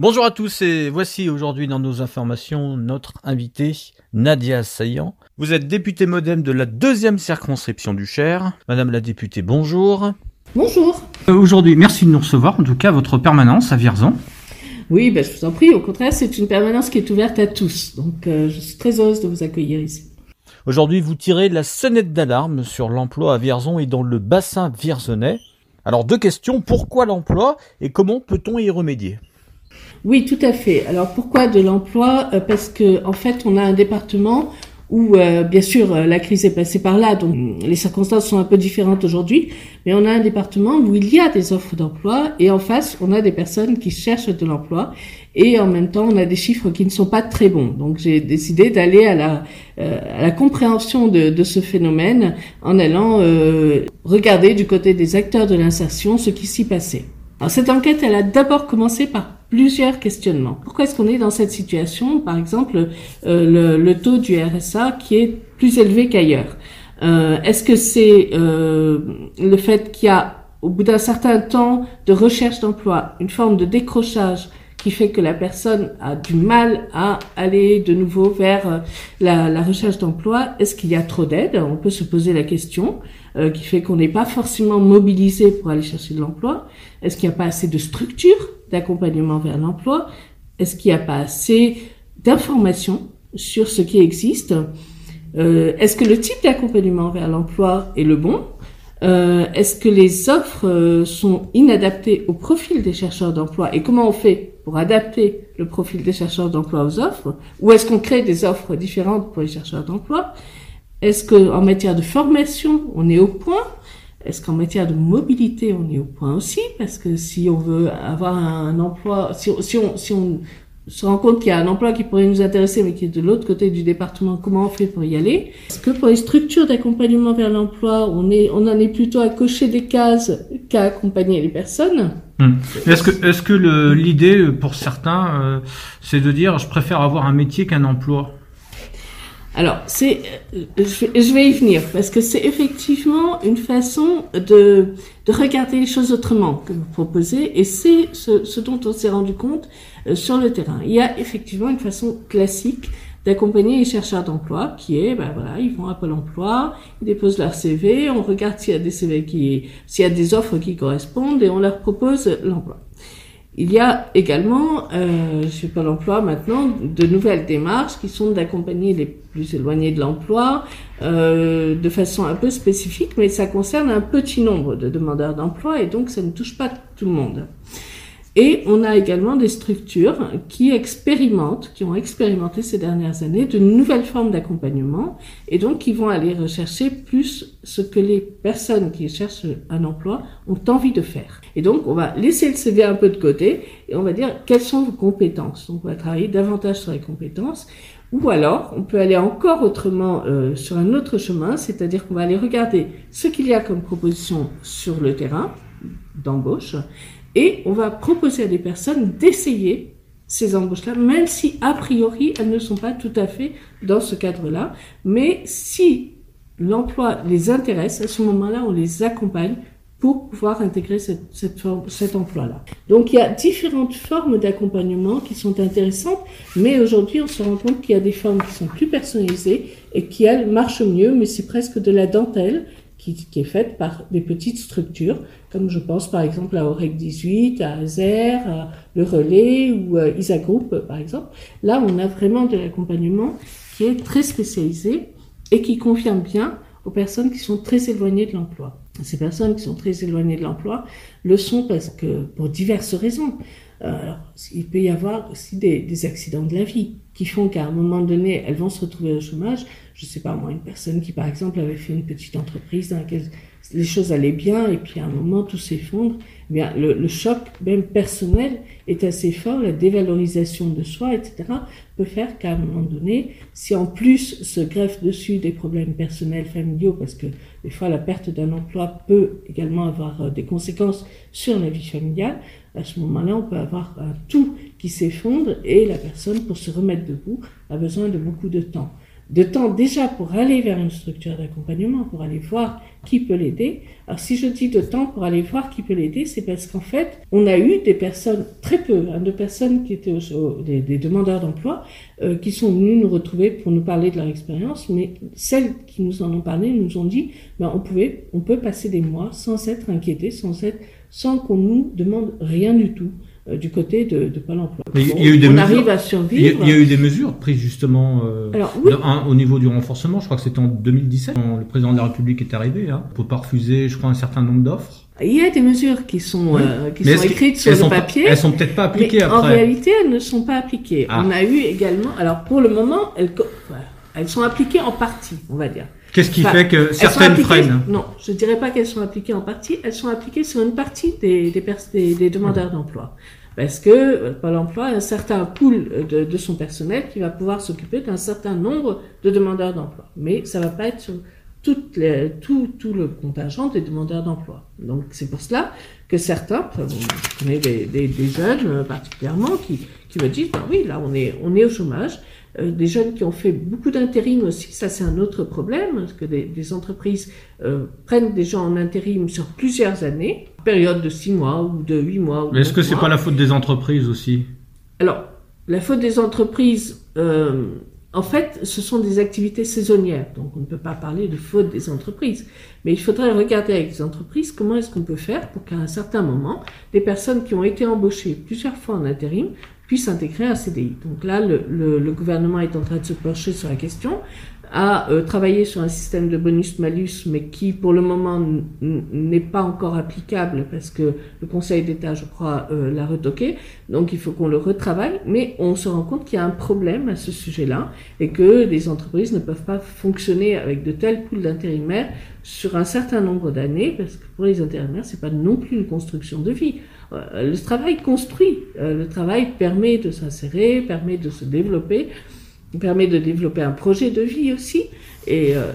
Bonjour à tous et voici aujourd'hui dans nos informations notre invité Nadia Saillant. Vous êtes députée modem de la deuxième circonscription du Cher. Madame la députée, bonjour. Bonjour. Euh, aujourd'hui, merci de nous recevoir, en tout cas votre permanence à Vierzon. Oui, ben, je vous en prie. Au contraire, c'est une permanence qui est ouverte à tous. Donc, euh, je suis très heureuse de vous accueillir ici. Aujourd'hui, vous tirez la sonnette d'alarme sur l'emploi à Vierzon et dans le bassin vierzonais. Alors, deux questions. Pourquoi l'emploi et comment peut-on y remédier? Oui, tout à fait. Alors, pourquoi de l'emploi? Euh, Parce que, en fait, on a un département où, euh, bien sûr, euh, la crise est passée par là, donc les circonstances sont un peu différentes aujourd'hui, mais on a un département où il y a des offres d'emploi et en face, on a des personnes qui cherchent de l'emploi et en même temps, on a des chiffres qui ne sont pas très bons. Donc, j'ai décidé d'aller à la, euh, la compréhension de, de, ce phénomène en allant regarder du côté des acteurs de l'insertion ce qui s'y passait. Alors, cette enquête, elle a d'abord commencé par plusieurs questionnements. Pourquoi est-ce qu'on est dans cette situation Par exemple, euh, le, le, taux du RSA qui est plus élevé qu'ailleurs? Euh, est-ce que c'est euh, le fait qu'il y a, au bout d'un certain temps de recherche d'emploi, une forme de décrochage qui fait que la personne a du mal à aller de nouveau vers euh, la, la recherche d'emploi? Est-ce qu'il y a trop d'aide? On peut se poser la question, euh, qui fait qu'on n'est pas forcément mobilisé pour aller chercher de l'emploi. Est-ce qu'il n'y a pas assez de structures d'accompagnement vers l'emploi? Est-ce qu'il n'y a pas assez d'informations sur ce qui existe? Euh, Est-ce que le type d'accompagnement vers l'emploi est le bon? Euh, Est-ce que les offres euh, sont inadaptées au profil des chercheurs d'emploi? Et comment on fait pour adapter le profil des chercheurs d'emploi aux offres? Ou est-ce qu'on crée des offres différentes pour les chercheurs d'emploi? Est-ce qu'en matière de formation, on est au point? Est-ce qu'en matière de mobilité, on est au point aussi? Parce que si on veut avoir un emploi, si, si, on, si on se rend compte qu'il y a un emploi qui pourrait nous intéresser, mais qui est de l'autre côté du département, comment on fait pour y aller? Est-ce que pour les structures d'accompagnement vers l'emploi, on, est, on en est plutôt à cocher des cases qu'à accompagner les personnes? Hum. Est-ce que, est-ce que l'idée pour certains, euh, c'est de dire je préfère avoir un métier qu'un emploi? Alors, c'est, euh, je vais y venir parce que c'est effectivement une façon de, de regarder les choses autrement que vous proposez et c'est ce, ce dont on s'est rendu compte euh, sur le terrain. Il y a effectivement une façon classique d'accompagner les chercheurs d'emploi qui est, ben voilà, ils vont à Pôle emploi, ils déposent leur CV, on regarde s'il y a des CV qui, s'il y a des offres qui correspondent et on leur propose l'emploi. Il y a également, euh, chez Pôle emploi maintenant, de nouvelles démarches qui sont d'accompagner les plus éloignés de l'emploi euh, de façon un peu spécifique, mais ça concerne un petit nombre de demandeurs d'emploi et donc ça ne touche pas tout le monde. Et on a également des structures qui expérimentent, qui ont expérimenté ces dernières années de nouvelles formes d'accompagnement et donc qui vont aller rechercher plus ce que les personnes qui cherchent un emploi ont envie de faire. Et donc on va laisser le CV un peu de côté et on va dire quelles sont vos compétences. Donc on va travailler davantage sur les compétences. Ou alors, on peut aller encore autrement euh, sur un autre chemin, c'est-à-dire qu'on va aller regarder ce qu'il y a comme proposition sur le terrain d'embauche et on va proposer à des personnes d'essayer ces embauches-là, même si a priori elles ne sont pas tout à fait dans ce cadre-là. Mais si l'emploi les intéresse, à ce moment-là, on les accompagne pour pouvoir intégrer cette, cette cet emploi-là. Donc il y a différentes formes d'accompagnement qui sont intéressantes, mais aujourd'hui on se rend compte qu'il y a des formes qui sont plus personnalisées et qui elles marchent mieux, mais c'est presque de la dentelle qui, qui, est faite par des petites structures, comme je pense par exemple à OREC 18, à AZER, à Le Relais ou ISA Group par exemple. Là, on a vraiment de l'accompagnement qui est très spécialisé et qui convient bien aux personnes qui sont très éloignées de l'emploi. Ces personnes qui sont très éloignées de l'emploi le sont parce que pour diverses raisons. Euh, alors, il peut y avoir aussi des, des accidents de la vie qui font qu'à un moment donné, elles vont se retrouver au chômage. Je sais pas moi, une personne qui par exemple avait fait une petite entreprise dans laquelle les choses allaient bien et puis à un moment tout s'effondre. Bien, le, le, choc même personnel est assez fort, la dévalorisation de soi, etc. peut faire qu'à un moment donné, si en plus se greffe dessus des problèmes personnels, familiaux, parce que des fois la perte d'un emploi peut également avoir euh, des conséquences sur la vie familiale, à ce moment-là, on peut avoir un tout qui s'effondre et la personne, pour se remettre debout, a besoin de beaucoup de temps. De temps déjà pour aller vers une structure d'accompagnement, pour aller voir qui peut l'aider. Alors si je dis de temps pour aller voir qui peut l'aider, c'est parce qu'en fait, on a eu des personnes, très peu, hein, de personnes qui étaient des, demandeurs d'emploi, euh, qui sont venus nous retrouver pour nous parler de leur expérience, mais celles qui nous en ont parlé nous ont dit, ben, on pouvait, on peut passer des mois sans être inquiété, sans sans qu'on nous demande rien du tout. Euh, du côté de, de Pôle emploi. il y a eu des on mesures, arrive à survivre. Il y, a, eu des mesures prises justement euh, Alors, oui. au niveau du renforcement. Je crois que c'était en 2017 quand le président de la République est arrivé. Hein. Peut pas refuser, je crois, un certain nombre d'offres. Il y a des mesures qui sont, euh, qui sont écrites sur le papier. Elles sont peut-être pas appliquées mais après. En réalité, elles ne sont pas appliquées. Ah. On a eu également, alors pour le moment, elles, elles sont appliquées en partie, on va dire. Qu'est-ce qui fait que certaines freinent Non, je ne dirais pas qu'elles sont appliquées en partie. Elles sont appliquées sur une partie des, des, des, des demandeurs d'emploi parce que euh, Pôle emploi a un certain pool de, de son personnel qui va pouvoir s'occuper d'un certain nombre de demandeurs d'emploi. Mais ça va pas être sur toutes les, tout, tout le contingent des demandeurs d'emploi. Donc c'est pour cela que certains, je connais des, des, des, jeunes euh, particulièrement, qui, qui me disent, ben oui, là on est, on est au chômage, euh, des jeunes qui ont fait beaucoup d'intérim aussi, ça c'est un autre problème, parce que des, des entreprises euh, prennent des gens en intérim sur plusieurs années, période de six mois ou de huit mois. Mais est-ce que c'est pas la faute des entreprises aussi? Alors, la faute des entreprises, euh, en fait, ce sont des activités saisonnières, donc on ne peut pas parler de faute des entreprises. Mais il faudrait regarder avec les entreprises comment est-ce qu'on peut faire pour qu'à un certain moment, des personnes qui ont été embauchées plusieurs fois en intérim puisse intégrer un CDI. Donc là, le, le, le, gouvernement est en train de se pencher sur la question, a euh, travaillé sur un système de bonus-malus, mais qui pour le moment n'est pas encore applicable parce que le Conseil d'État, je crois, euh, l'a retoqué. Donc il faut qu'on le retravaille, mais on se rend compte qu'il y a un problème à ce sujet-là et que les entreprises ne peuvent pas fonctionner avec de tels poules d'intérimaires sur un certain nombre d'années, parce que pour les intérimaires, c'est pas non plus une construction de vie. Euh, le travail construit, euh, le travail permet de s'insérer, permet de se développer, permet de développer un projet de vie aussi. Et, euh,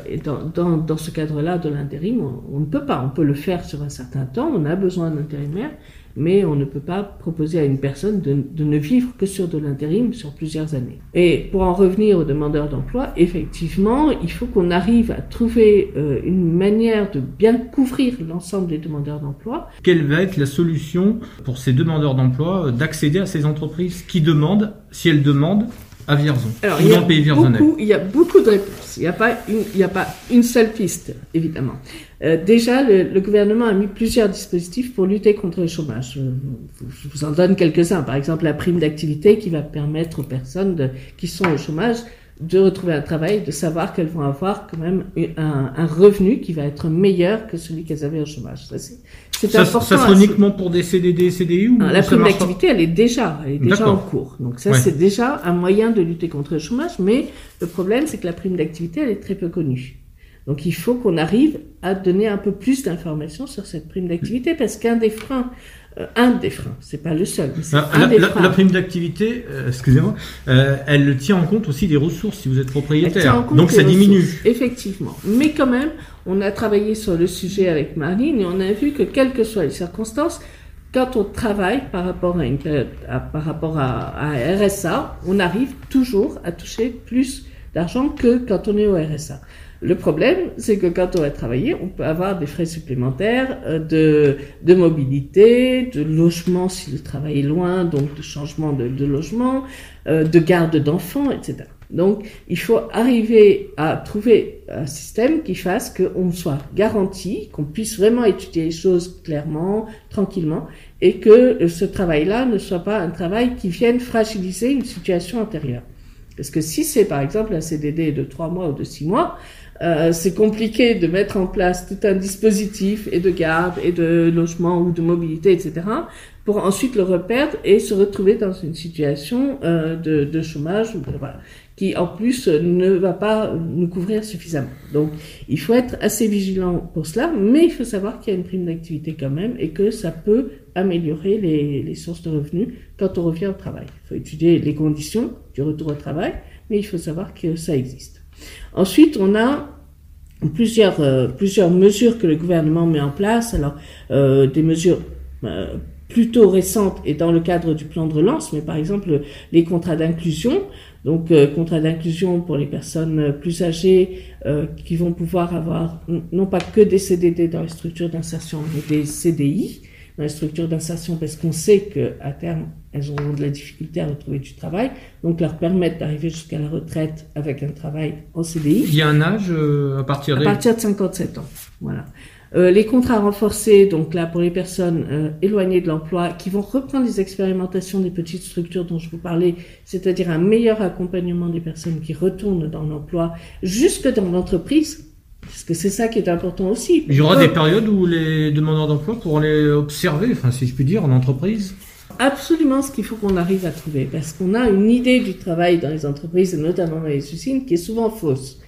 dans, dans, ce cadre-là de l'intérim, on, ne peut pas. On peut le faire sur un certain temps, on a besoin d'intérimaires, mais on ne peut pas proposer à une personne de, de ne vivre que sur de l'intérim sur plusieurs années. Et pour en revenir aux demandeurs d'emploi, effectivement, il faut qu'on arrive à trouver euh, une manière de bien couvrir l'ensemble des demandeurs d'emploi. Quelle va être la solution pour ces demandeurs d'emploi d'accéder à ces entreprises qui demandent, si elles demandent, à Vierzon Alors, il y, a beaucoup, il y a beaucoup de réponses. Il n'y a, pas une, il a pas une seule piste, évidemment. Euh, déjà, le, le, gouvernement a mis plusieurs dispositifs pour lutter contre le chômage. Je, je vous en donne quelques-uns. Par exemple, la prime d'activité qui va permettre aux personnes de, qui sont au chômage de retrouver un travail, de savoir qu'elles vont avoir quand même un, un, revenu qui va être meilleur que celui qu'elles avaient au chômage. Ça, c'est, important. Ça sera uniquement pour des CDD, CDI ou non, La prime d'activité, elle est déjà, elle est déjà en cours. Donc ça, ouais. c'est déjà un moyen de lutter contre le chômage. Mais le problème, c'est que la prime d'activité, elle est très peu connue. Donc il faut qu'on arrive à donner un peu plus d'informations sur cette prime d'activité parce qu'un des freins euh, un des freins, c'est pas le seul. Mais la, un la, des la, freins. la prime d'activité, euh, excusez-moi, euh, elle tient en compte aussi des ressources si vous êtes propriétaire. Donc ça diminue. Effectivement. Mais quand même, on a travaillé sur le sujet avec Marine et on a vu que quelles que soient les circonstances, quand on travaille par rapport à une RSA, on arrive toujours à toucher plus d'argent que quand on est au RSA. Le problème, c'est que quand on va travailler, on peut avoir des frais supplémentaires euh, de, mobilité, de logement si le travail est loin, donc de changement de, de logement, euh, de garde d'enfants, etc. Donc, il faut arriver à trouver un système qui fasse qu'on soit garanti, qu'on puisse vraiment étudier les choses clairement, tranquillement, et que ce travail-là ne soit pas un travail qui vienne fragiliser une situation antérieure. Parce que si c'est par exemple un CDD de trois mois ou de six mois, euh, c'est compliqué de mettre en place tout un dispositif et de garde et de logement ou de mobilité, etc., pour ensuite le reperdre et se retrouver dans une situation euh, de, de, chômage ou de, voilà, qui en plus ne va pas nous couvrir suffisamment. Donc il faut être assez vigilant pour cela, mais il faut savoir qu'il y a une prime d'activité quand même et que ça peut améliorer les, sources de revenus quand on revient au travail. Il faut étudier les conditions du retour au travail, mais il faut savoir que ça existe. Ensuite, on a plusieurs, euh, plusieurs mesures que le gouvernement met en place. Alors, euh, des mesures euh, plutôt récentes et dans le cadre du plan de relance, mais par exemple les contrats d'inclusion, donc euh, contrats d'inclusion pour les personnes plus âgées euh, qui vont pouvoir avoir non pas que des CDD dans les structures d'insertion, mais des CDI dans les structures d'insertion parce qu'on sait qu'à terme, elles auront de la difficulté à retrouver du travail, donc leur permettre d'arriver jusqu'à la retraite avec un travail en CDI. Il y a un âge euh, à partir de... À partir de 57 ans, voilà. Euh, les contrats renforcés, donc là pour les personnes euh, éloignées de l'emploi, qui vont reprendre les expérimentations des petites structures dont je vous parlais, c'est-à-dire un meilleur accompagnement des personnes qui retournent dans l'emploi, jusque dans l'entreprise, parce que c'est ça qui est important aussi. Il y aura des périodes où les demandeurs d'emploi pourront les observer, enfin si je puis dire, en entreprise absolument ce qu'il faut qu'on arrive à trouver, parce qu'on a une idée du travail dans les entreprises, et notamment dans les usines, qui est souvent fausse.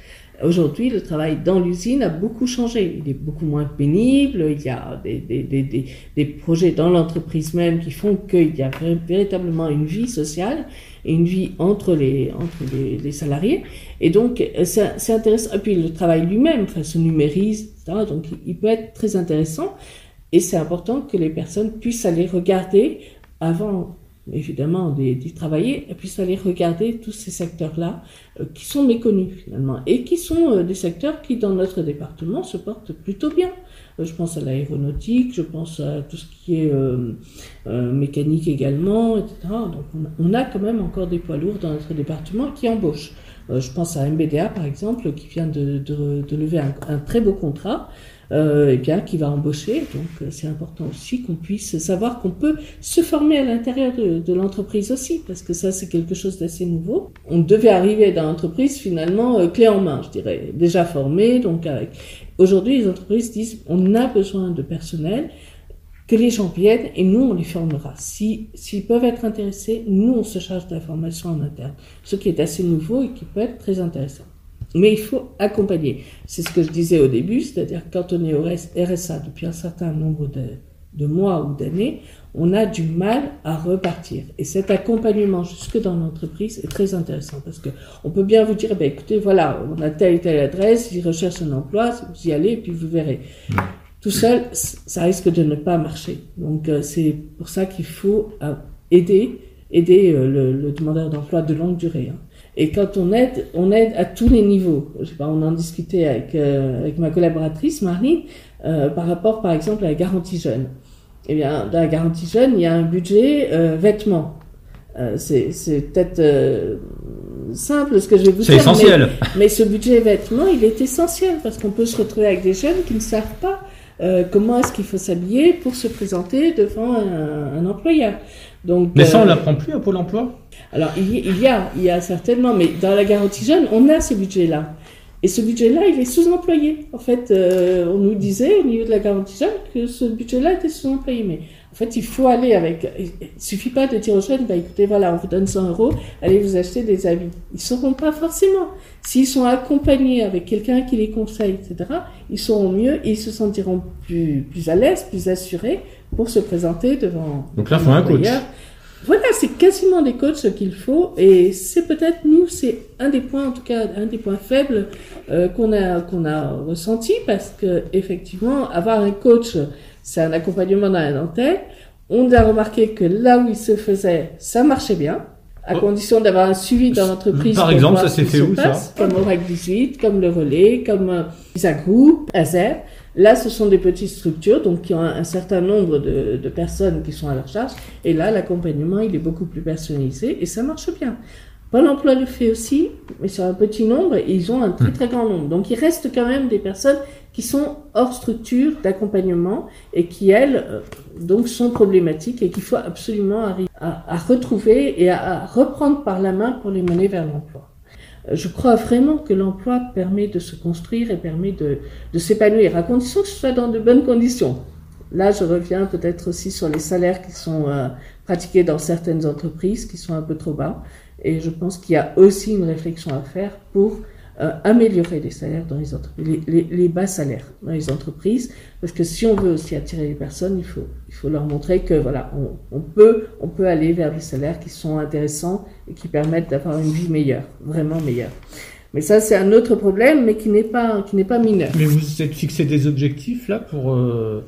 Aujourd'hui, le travail dans l'usine a beaucoup changé. Il est beaucoup moins pénible. Il y a des, des, des, des projets dans l'entreprise même qui font qu'il y a véritablement une vie sociale et une vie entre les, entre les, salariés. Et donc, c'est intéressant. Et puis, le travail lui-même enfin, se numérise. Donc, il peut être très intéressant. Et c'est important que les personnes puissent aller regarder avant évidemment d'y travailler, et puis aller regarder tous ces secteurs-là euh, qui sont méconnus finalement, et qui sont euh, des secteurs qui dans notre département se portent plutôt bien. Euh, je pense à l'aéronautique, je pense à tout ce qui est mécanique également, etc. Donc on a, quand même encore des poids lourds dans notre département qui embauchent. je pense à MBDA par exemple, qui vient de, lever un, très beau contrat euh, eh bien, qui va embaucher. Donc, euh, c'est important aussi qu'on puisse savoir qu'on peut se former à l'intérieur de, de l'entreprise aussi, parce que ça, c'est quelque chose d'assez nouveau. On devait arriver dans l'entreprise finalement euh, clé en main, je dirais, déjà formé. Donc, avec... aujourd'hui, les entreprises disent on a besoin de personnel que les gens viennent et nous, on les formera. Si, s'ils peuvent être intéressés, nous, on se charge de la formation en interne. Ce qui est assez nouveau et qui peut être très intéressant. Mais il faut accompagner. C'est ce que je disais au début, c'est-à-dire quand on est au RSA depuis un certain nombre de, mois ou d'années, on a du mal à repartir. Et cet accompagnement jusque dans l'entreprise est très intéressant parce que on peut bien vous dire, ben, écoutez, voilà, on a telle et telle adresse, ils recherchent un emploi, vous y allez, puis vous verrez. Tout seul, ça risque de ne pas marcher. Donc euh, c'est pour ça qu'il faut euh, aider, aider euh, le, le demandeur d'emploi de longue durée. Hein. Et quand on aide, on aide à tous les niveaux. Je sais pas, on en discutait avec, euh, avec ma collaboratrice Marine euh, par rapport, par exemple, à la garantie jeune. Eh bien, dans la garantie jeune, il y a un budget euh, vêtements. Euh, c'est peut-être simple ce que je vais vous dire. C'est essentiel. Mais, mais, ce budget vêtements, il est essentiel parce qu'on peut se retrouver avec des jeunes qui ne savent pas comment est-ce qu'il faut s'habiller pour se présenter devant un, un employeur. Donc, mais ça, on l'apprend plus à Pôle Emploi? Alors, il y, a, il y a certainement, mais dans la garantie jeune, on a ce budget-là. Et ce budget-là, il est sous-employé. En fait, euh, on nous disait au niveau de la garantie jeune que ce budget-là était sous-employé. Mais en fait, il faut aller avec. Il suffit pas de dire aux jeunes, bah, écoutez, voilà, on vous donne 100 euros, allez vous acheter des habits. Ils sauront pas forcément. S'ils sont accompagnés avec quelqu'un qui les conseille, etc., ils sauront mieux et ils se sentiront plus, plus à l'aise, plus assurés pour se présenter devant. Donc là, il faut un coach. Voilà, c'est quasiment des coachs qu'il faut et c'est peut-être nous, c'est un des points, en tout cas, un des points faibles euh, qu'on a qu'on a ressenti parce que effectivement, avoir un coach, c'est un accompagnement dans la dentelle. On a remarqué que là où il se faisait, ça marchait bien à oh. condition d'avoir un suivi dans l'entreprise. Par exemple, ça s'est fait où ça Comme Oracle 18, comme le Relais, comme euh, Isa Group, Azer. Là, ce sont des petites structures, donc qui ont un, certain nombre de, de, personnes qui sont à leur charge. Et là, l'accompagnement, il est beaucoup plus personnalisé et ça marche bien. Pôle emploi le fait aussi, mais sur un petit nombre, et ils ont un très très grand nombre. Donc il reste quand même des personnes qui sont hors structure d'accompagnement et qui, elles, euh, donc sont problématiques et qu'il faut absolument arriver à, à retrouver et à, à reprendre par la main pour les mener vers l'emploi. Je crois vraiment que l'emploi permet de se construire et permet de, s'épanouir, à condition que ce soit dans de bonnes conditions. Là, je reviens peut-être aussi sur les salaires qui sont euh, pratiqués dans certaines entreprises, qui sont un peu trop bas. Et je pense qu'il y a aussi une réflexion à faire pour euh, améliorer les salaires dans les entreprises, les, bas salaires dans les entreprises, parce que si on veut aussi attirer les personnes, il faut, il faut leur montrer que voilà, on peut, on peut aller vers des salaires qui sont intéressants et qui permettent d'avoir une vie meilleure, vraiment meilleure. Mais ça, c'est un autre problème, mais qui n'est pas, qui n'est pas mineur. Mais vous vous êtes fixé des objectifs là pour euh,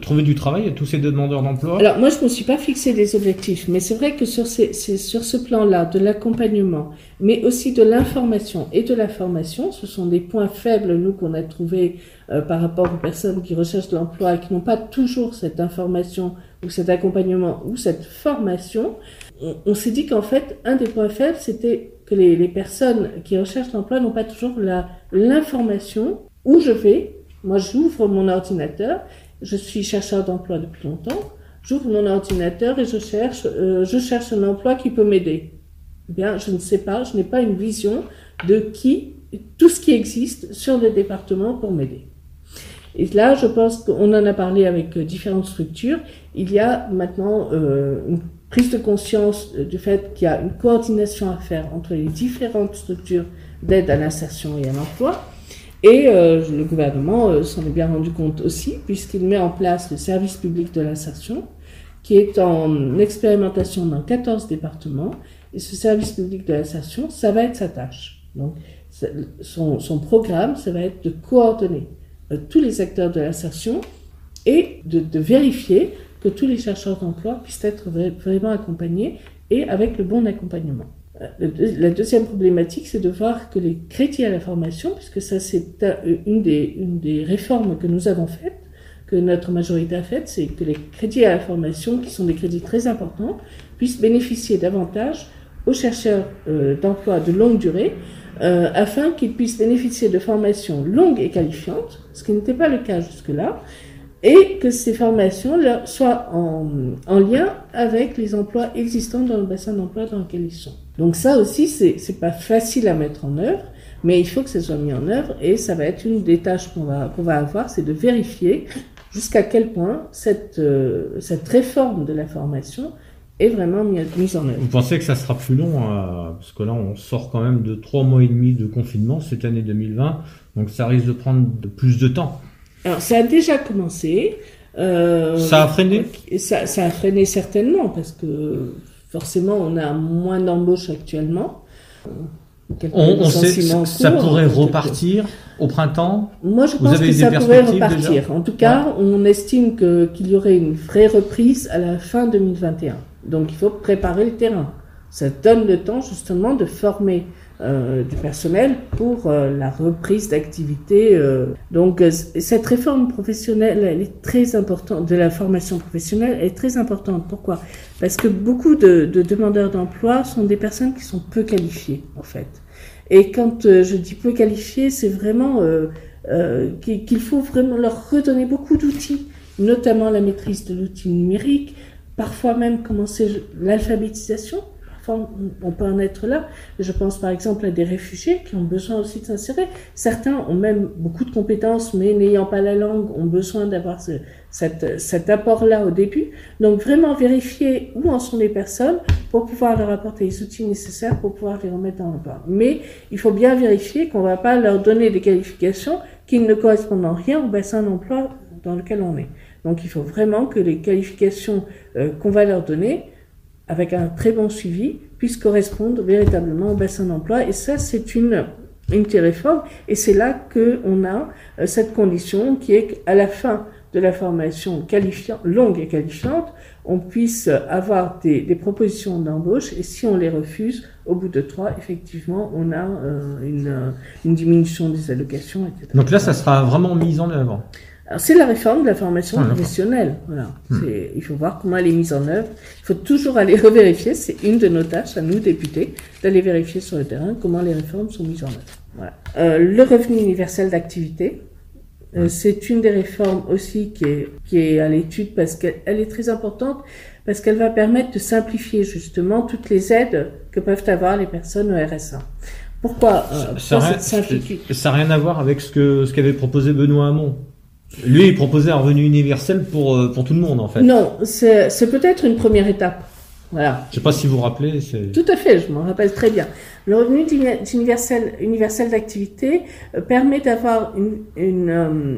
trouver du travail à tous ces demandeurs d'emploi? Alors moi, je me suis pas fixé des objectifs, mais c'est vrai que sur, ces, sur ce plan-là, de l'accompagnement, mais aussi de l'information et de la formation, ce sont des points faibles nous qu'on a trouvé euh, par rapport aux personnes qui recherchent l'emploi et qui n'ont pas toujours cette information ou cet accompagnement ou cette formation. On, on s'est dit qu'en fait, un des points faibles, c'était que les, personnes qui recherchent l'emploi n'ont pas toujours l'information où je vais. Moi, j'ouvre mon ordinateur. Je suis chercheur d'emploi depuis longtemps. J'ouvre mon ordinateur et je cherche, euh, je cherche un emploi qui peut m'aider. Eh bien, je ne sais pas, je n'ai pas une vision de qui, tout ce qui existe sur le département pour m'aider. Et là, je pense qu'on en a parlé avec différentes structures. Il y a maintenant euh, prise de conscience du fait qu'il y a une coordination à faire entre les différentes structures d'aide à l'insertion et à l'emploi. Et euh, le gouvernement euh, s'en est bien rendu compte aussi, puisqu'il met en place le service public de l'insertion, qui est en expérimentation dans 14 départements. Et ce service public de l'insertion, ça va être sa tâche. Donc, son, programme, ça va être de coordonner euh, tous les acteurs de l'insertion et de vérifier que tous les chercheurs d'emploi puissent être vraiment accompagnés et avec le bon accompagnement. Euh, la deuxième problématique, c'est de voir que les crédits à la formation, puisque ça c'est une des, une des réformes que nous avons faites, que notre majorité a faites, c'est que les crédits à la formation, qui sont des crédits très importants, puissent bénéficier davantage aux chercheurs euh, d'emploi de longue durée, euh, afin qu'ils puissent bénéficier de formations longues et qualifiantes, ce qui n'était pas le cas jusque-là, et que ces formations soient en, en, lien avec les emplois existants dans le bassin d'emploi dans lequel ils sont. Donc ça aussi, c'est, pas facile à mettre en œuvre, mais il faut que ça soit mis en œuvre et ça va être une des tâches qu'on va, qu'on va avoir, c'est de vérifier jusqu'à quel point cette, euh, cette réforme de la formation est vraiment mise en œuvre. Vous pensez que ça sera plus long, euh, parce que là on sort quand même de trois mois et demi de confinement cette année 2020, donc ça risque de prendre plus de temps. Alors, ça a déjà commencé. Euh, ça a freiné? ça, ça, a freiné certainement, parce que forcément, on a moins d'embauches actuellement. On, on sait que ça pourrait repartir au printemps? Moi, je pense que ça pourrait repartir. En tout cas, ouais. on estime qu'il y aurait une vraie reprise à la fin 2021. Donc, il faut préparer le terrain. Ça donne le temps, justement, de former euh, du personnel pour euh, la reprise d'activité. Euh. Donc cette réforme professionnelle, elle est très importante, de la formation professionnelle, elle est très importante. Pourquoi? Parce que beaucoup de, de demandeurs d'emploi sont des personnes qui sont peu qualifiées, en fait. Et quand je dis peu qualifiées, c'est vraiment qu'il faut vraiment leur redonner beaucoup d'outils, notamment la maîtrise de l'outil numérique, parfois même commencer l'alphabétisation on peut en être là. Je pense par exemple à des réfugiés qui ont besoin aussi de s'insérer. Certains ont même beaucoup de compétences, mais n'ayant pas la langue, ont besoin d'avoir ce, cet, apport-là au début. Donc vraiment vérifier où en sont les personnes pour pouvoir leur apporter les outils nécessaires pour pouvoir les remettre en l'emploi. Mais il faut bien vérifier qu'on ne va pas leur donner des qualifications qui ne correspondent en rien au bassin d'emploi dans lequel on est. Donc il faut vraiment que les qualifications euh, qu'on va leur donner avec un très bon suivi, puisse correspondre véritablement au bassin d'emploi. Et ça, c'est une, une réforme. Et c'est là qu'on a euh, cette condition qui est qu'à la fin de la formation qualifiante, longue et qualifiante, on puisse avoir des, des propositions d'embauche et si on les refuse, au bout de trois, effectivement, on a euh, une, une, diminution des allocations, etc. Donc là, ça sera vraiment mis en œuvre c'est la réforme de la formation ah, professionnelle. Voilà. Hmm. Il faut voir comment elle est mise en œuvre. Il faut toujours aller revérifier. C'est une de nos tâches, à nous, députés, d'aller vérifier sur le terrain comment les réformes sont mises en œuvre. Voilà. Euh, le revenu universel d'activité, euh, c'est une des réformes aussi qui est, qui est à l'étude parce qu'elle est très importante, parce qu'elle va permettre de simplifier justement toutes les aides que peuvent avoir les personnes au RSA. Pourquoi euh, ça n'a rien à voir avec ce que ce qu'avait proposé Benoît Hamon. Lui, il proposait un revenu universel pour, euh, pour tout le monde, en fait. Non, c'est peut-être une première étape. Voilà. Je sais pas si vous vous rappelez. Tout à fait, je m'en rappelle très bien. Le revenu universel, universel d'activité euh, permet d'avoir une, une euh,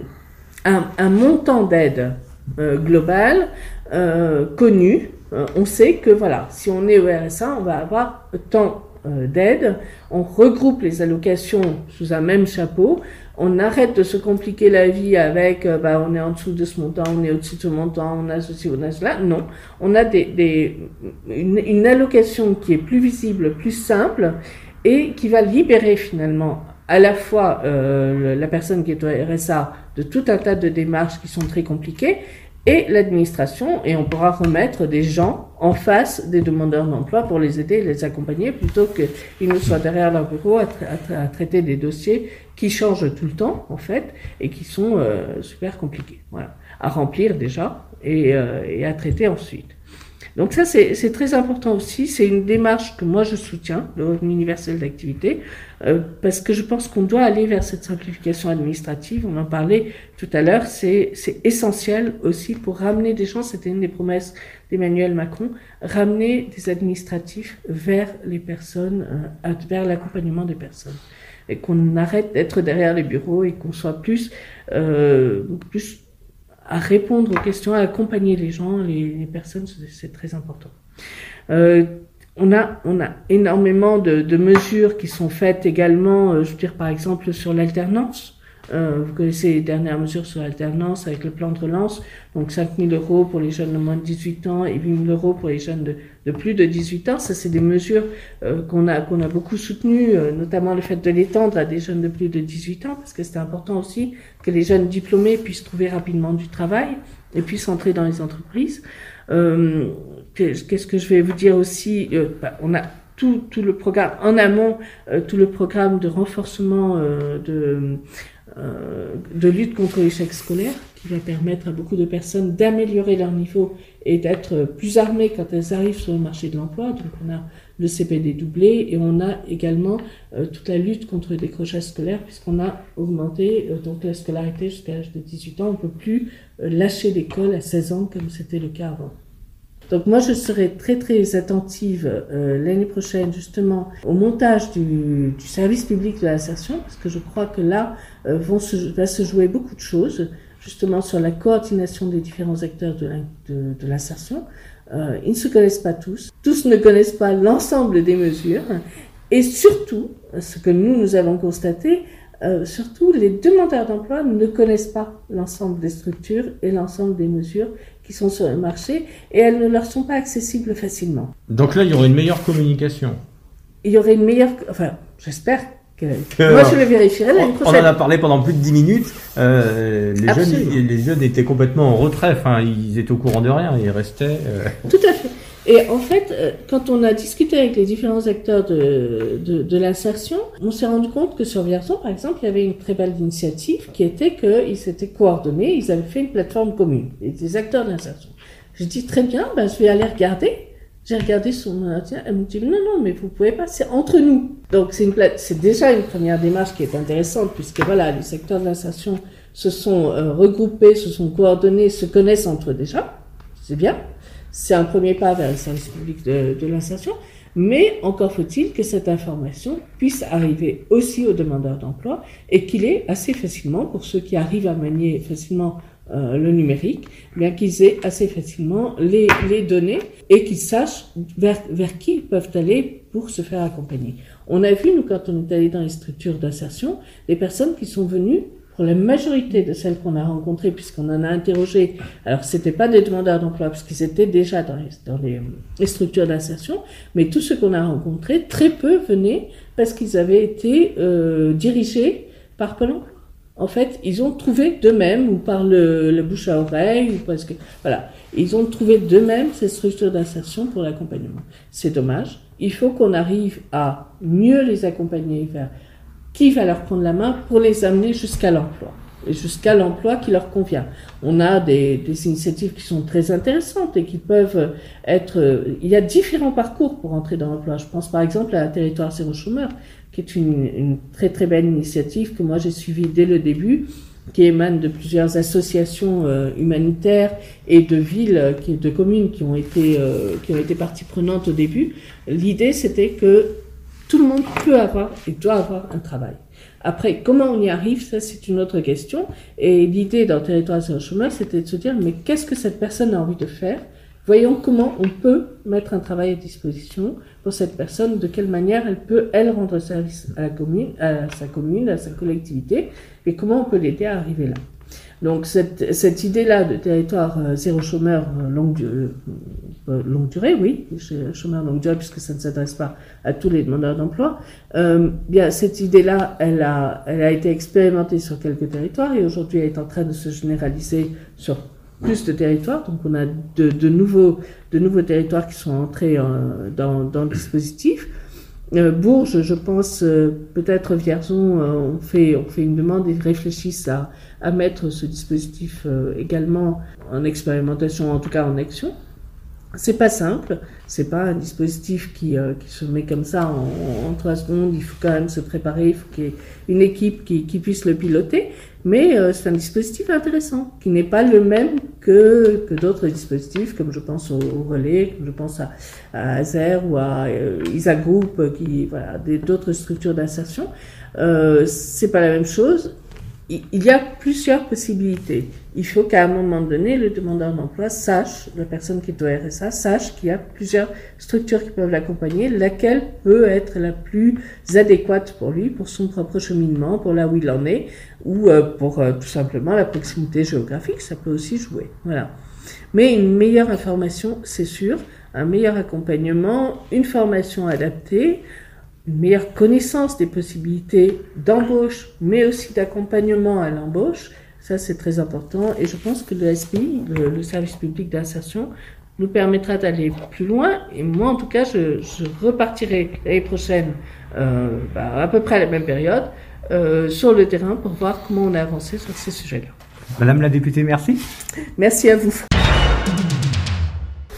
un, un, montant d'aide euh, global euh, connu. on sait que voilà, si on est au RSA, on va avoir tant d'aide, on regroupe les allocations sous un même chapeau, on arrête de se compliquer la vie avec euh, bah, on est en dessous de ce montant, on est au-dessus de ce montant, on a ceci, on a cela. Non, on a des, une, allocation qui est plus visible, plus simple et qui va libérer finalement à la fois euh, la personne qui est au RSA de tout un tas de démarches qui sont très compliquées et l'administration, et on pourra remettre des gens en face des demandeurs d'emploi pour les aider et les accompagner, plutôt qu'ils ne soient derrière leur bureau à, traiter des dossiers qui changent tout le temps, en fait, et qui sont euh, super compliqués, voilà, à remplir déjà et, euh, et à traiter ensuite. Donc ça, c'est très important aussi. C'est une démarche que moi je soutiens, le revenu universel d'activité, euh, parce que je pense qu'on doit aller vers cette simplification administrative. On en parlait tout à l'heure. C'est essentiel aussi pour ramener des gens. C'était une des promesses d'Emmanuel Macron, ramener des administratifs vers les personnes, euh, vers l'accompagnement des personnes, et qu'on arrête d'être derrière les bureaux et qu'on soit plus, euh, plus à répondre aux questions, à accompagner les gens, les, personnes, c'est très important. Euh, on a, on a énormément de, de, mesures qui sont faites également, euh, je veux dire par exemple sur l'alternance. Euh, vous connaissez les dernières mesures sur l'alternance avec le plan de relance, donc 5 000 euros pour les jeunes de moins de 18 ans et 8 000 euros pour les jeunes de, de plus de 18 ans. Ça, c'est des mesures euh, qu'on a, qu'on a beaucoup soutenues, euh, notamment le fait de l'étendre à des jeunes de plus de 18 ans, parce que c'est important aussi que les jeunes diplômés puissent trouver rapidement du travail et puissent entrer dans les entreprises. Euh, qu'est-ce que je vais vous dire aussi bah, On a tout, tout, le programme en amont, tout le programme de renforcement euh, de lutte contre l'échec scolaire, qui va permettre à beaucoup de personnes d'améliorer leur niveau et d'être plus armées quand elles arrivent sur le marché de l'emploi. Donc on a le CPD doublé et on a également euh, toute la lutte contre le décrochage scolaire puisqu'on a augmenté euh, donc la scolarité jusqu'à l'âge de 18 ans. On ne peut plus lâcher l'école à 16 ans comme c'était le cas avant. Donc moi, je serai très très attentive euh, l'année prochaine justement au montage du, du, service public de l'insertion, parce que je crois que là euh, vont se, va se jouer beaucoup de choses, justement sur la coordination des différents acteurs de l'insertion. Euh, ils ne se connaissent pas tous, tous ne connaissent pas l'ensemble des mesures, et surtout, ce que nous, nous avons constaté, euh, surtout, les demandeurs d'emploi ne connaissent pas l'ensemble des structures et l'ensemble des mesures qui sont sur le marché et elles ne leur sont pas accessibles facilement. Donc là, il y aurait une meilleure communication. Il y aurait une meilleure, enfin, j'espère que, moi je le vérifierai l'année prochaine. On en a parlé pendant plus de dix minutes. Euh, les, jeunes, les jeunes étaient complètement en retrait. Enfin, ils étaient au courant de rien. Ils restaient. Euh... Tout à fait. Et en fait, euh, quand on a discuté avec les différents acteurs de, de, de l'insertion, on s'est rendu compte que sur Vierson, par exemple, il y avait une très belle initiative qui était qu'ils s'étaient coordonnés, ils avaient fait une plateforme commune, des acteurs d'insertion. Je dis très bien, ben, je vais aller regarder. J'ai regardé son entretien, elle me dit non, non, mais vous pouvez pas, c'est entre nous. Donc c'est une c'est déjà une première démarche qui est intéressante puisque voilà, les secteurs de l'insertion se sont euh, regroupés, se sont coordonnés, se connaissent entre eux déjà. C'est bien. C'est un premier pas vers le service public de, de l'insertion, mais encore faut-il que cette information puisse arriver aussi aux demandeurs d'emploi et qu'il ait assez facilement, pour ceux qui arrivent à manier facilement euh, le numérique, bien qu'ils aient assez facilement les, les données et qu'ils sachent vers, vers qui ils peuvent aller pour se faire accompagner. On a vu, nous, quand on est allé dans les structures d'insertion, des personnes qui sont venues pour la majorité de celles qu'on a rencontrées, puisqu'on en a interrogé, alors c'était pas des demandeurs d'emploi, parce qu'ils étaient déjà dans les, dans les, structures d'insertion, mais tous ceux qu'on a rencontrés, très peu venaient parce qu'ils avaient été euh, dirigés par Pôle En fait, ils ont trouvé d'eux-mêmes, ou par le, le, bouche à oreille, ou parce que, voilà, ils ont trouvé d'eux-mêmes ces structures d'insertion pour l'accompagnement. C'est dommage. Il faut qu'on arrive à mieux les accompagner vers qui va leur prendre la main pour les amener jusqu'à l'emploi et jusqu'à l'emploi qui leur convient. On a des, des, initiatives qui sont très intéressantes et qui peuvent être... Il y a différents parcours pour entrer dans l'emploi. Je pense par exemple à Territoire Zéro Chômeur, qui est une, une très très belle initiative que moi j'ai suivie dès le début, qui émane de plusieurs associations euh, humanitaires et de villes, qui, de communes qui ont été euh, qui ont été partie prenante au début. L'idée c'était que tout le monde peut avoir et doit avoir un travail. Après, comment on y arrive, ça c'est une autre question. Et l'idée dans Territoire zéro chômeur, c'était de se dire, mais qu'est-ce que cette personne a envie de faire? Voyons comment on peut mettre un travail à disposition pour cette personne, de quelle manière elle peut, elle, rendre service à la commune, à sa commune, à sa collectivité, et comment on peut l'aider à arriver là. Donc cette, cette idée-là de territoire euh, zéro chômeur euh, longue, euh, longue durée, oui, chômeur longue durée puisque ça ne s'adresse pas à tous les demandeurs d'emploi, euh, bien cette idée-là, elle a, elle a été expérimentée sur quelques territoires et aujourd'hui elle est en train de se généraliser sur plus de territoires. Donc on a de, de nouveaux, de nouveaux territoires qui sont entrés dans, dans le dispositif. Euh, Bourges, je pense, euh, peut-être Vierzon, euh, on, fait, on fait une demande et réfléchissent à, à mettre ce dispositif également en expérimentation, en tout cas en action. C'est pas simple, c'est pas un dispositif qui, qui se met comme ça en, en, trois secondes. Il faut quand même se préparer, il faut qu'il y ait une équipe qui, qui puisse le piloter. Mais euh, c'est un dispositif intéressant, qui n'est pas le même que, que d'autres dispositifs, comme je pense au, relais, comme je pense à, à Azer ou à euh, Isa Group, qui voilà, d'autres structures d'insertion. Euh, c'est pas la même chose il y a plusieurs possibilités. Il faut qu'à un moment donné, le demandeur d'emploi sache, la personne qui est au RSA, sache qu'il y a plusieurs structures qui peuvent l'accompagner, laquelle peut être la plus adéquate pour lui, pour son propre cheminement, pour là où il en est, ou euh, pour euh, tout simplement la proximité géographique, ça peut aussi jouer. Voilà. Mais une meilleure information, c'est sûr, un meilleur accompagnement, une formation adaptée, une meilleure connaissance des possibilités d'embauche, mais aussi d'accompagnement à l'embauche. Ça, c'est très important. Et je pense que le SPI, le, service public d'insertion, nous permettra d'aller plus loin. Et moi, en tout cas, je, je repartirai l'année prochaine, euh, bah, à peu près à la même période, euh, sur le terrain pour voir comment on a avancé sur ces sujets-là. Madame la députée, merci. Merci à vous.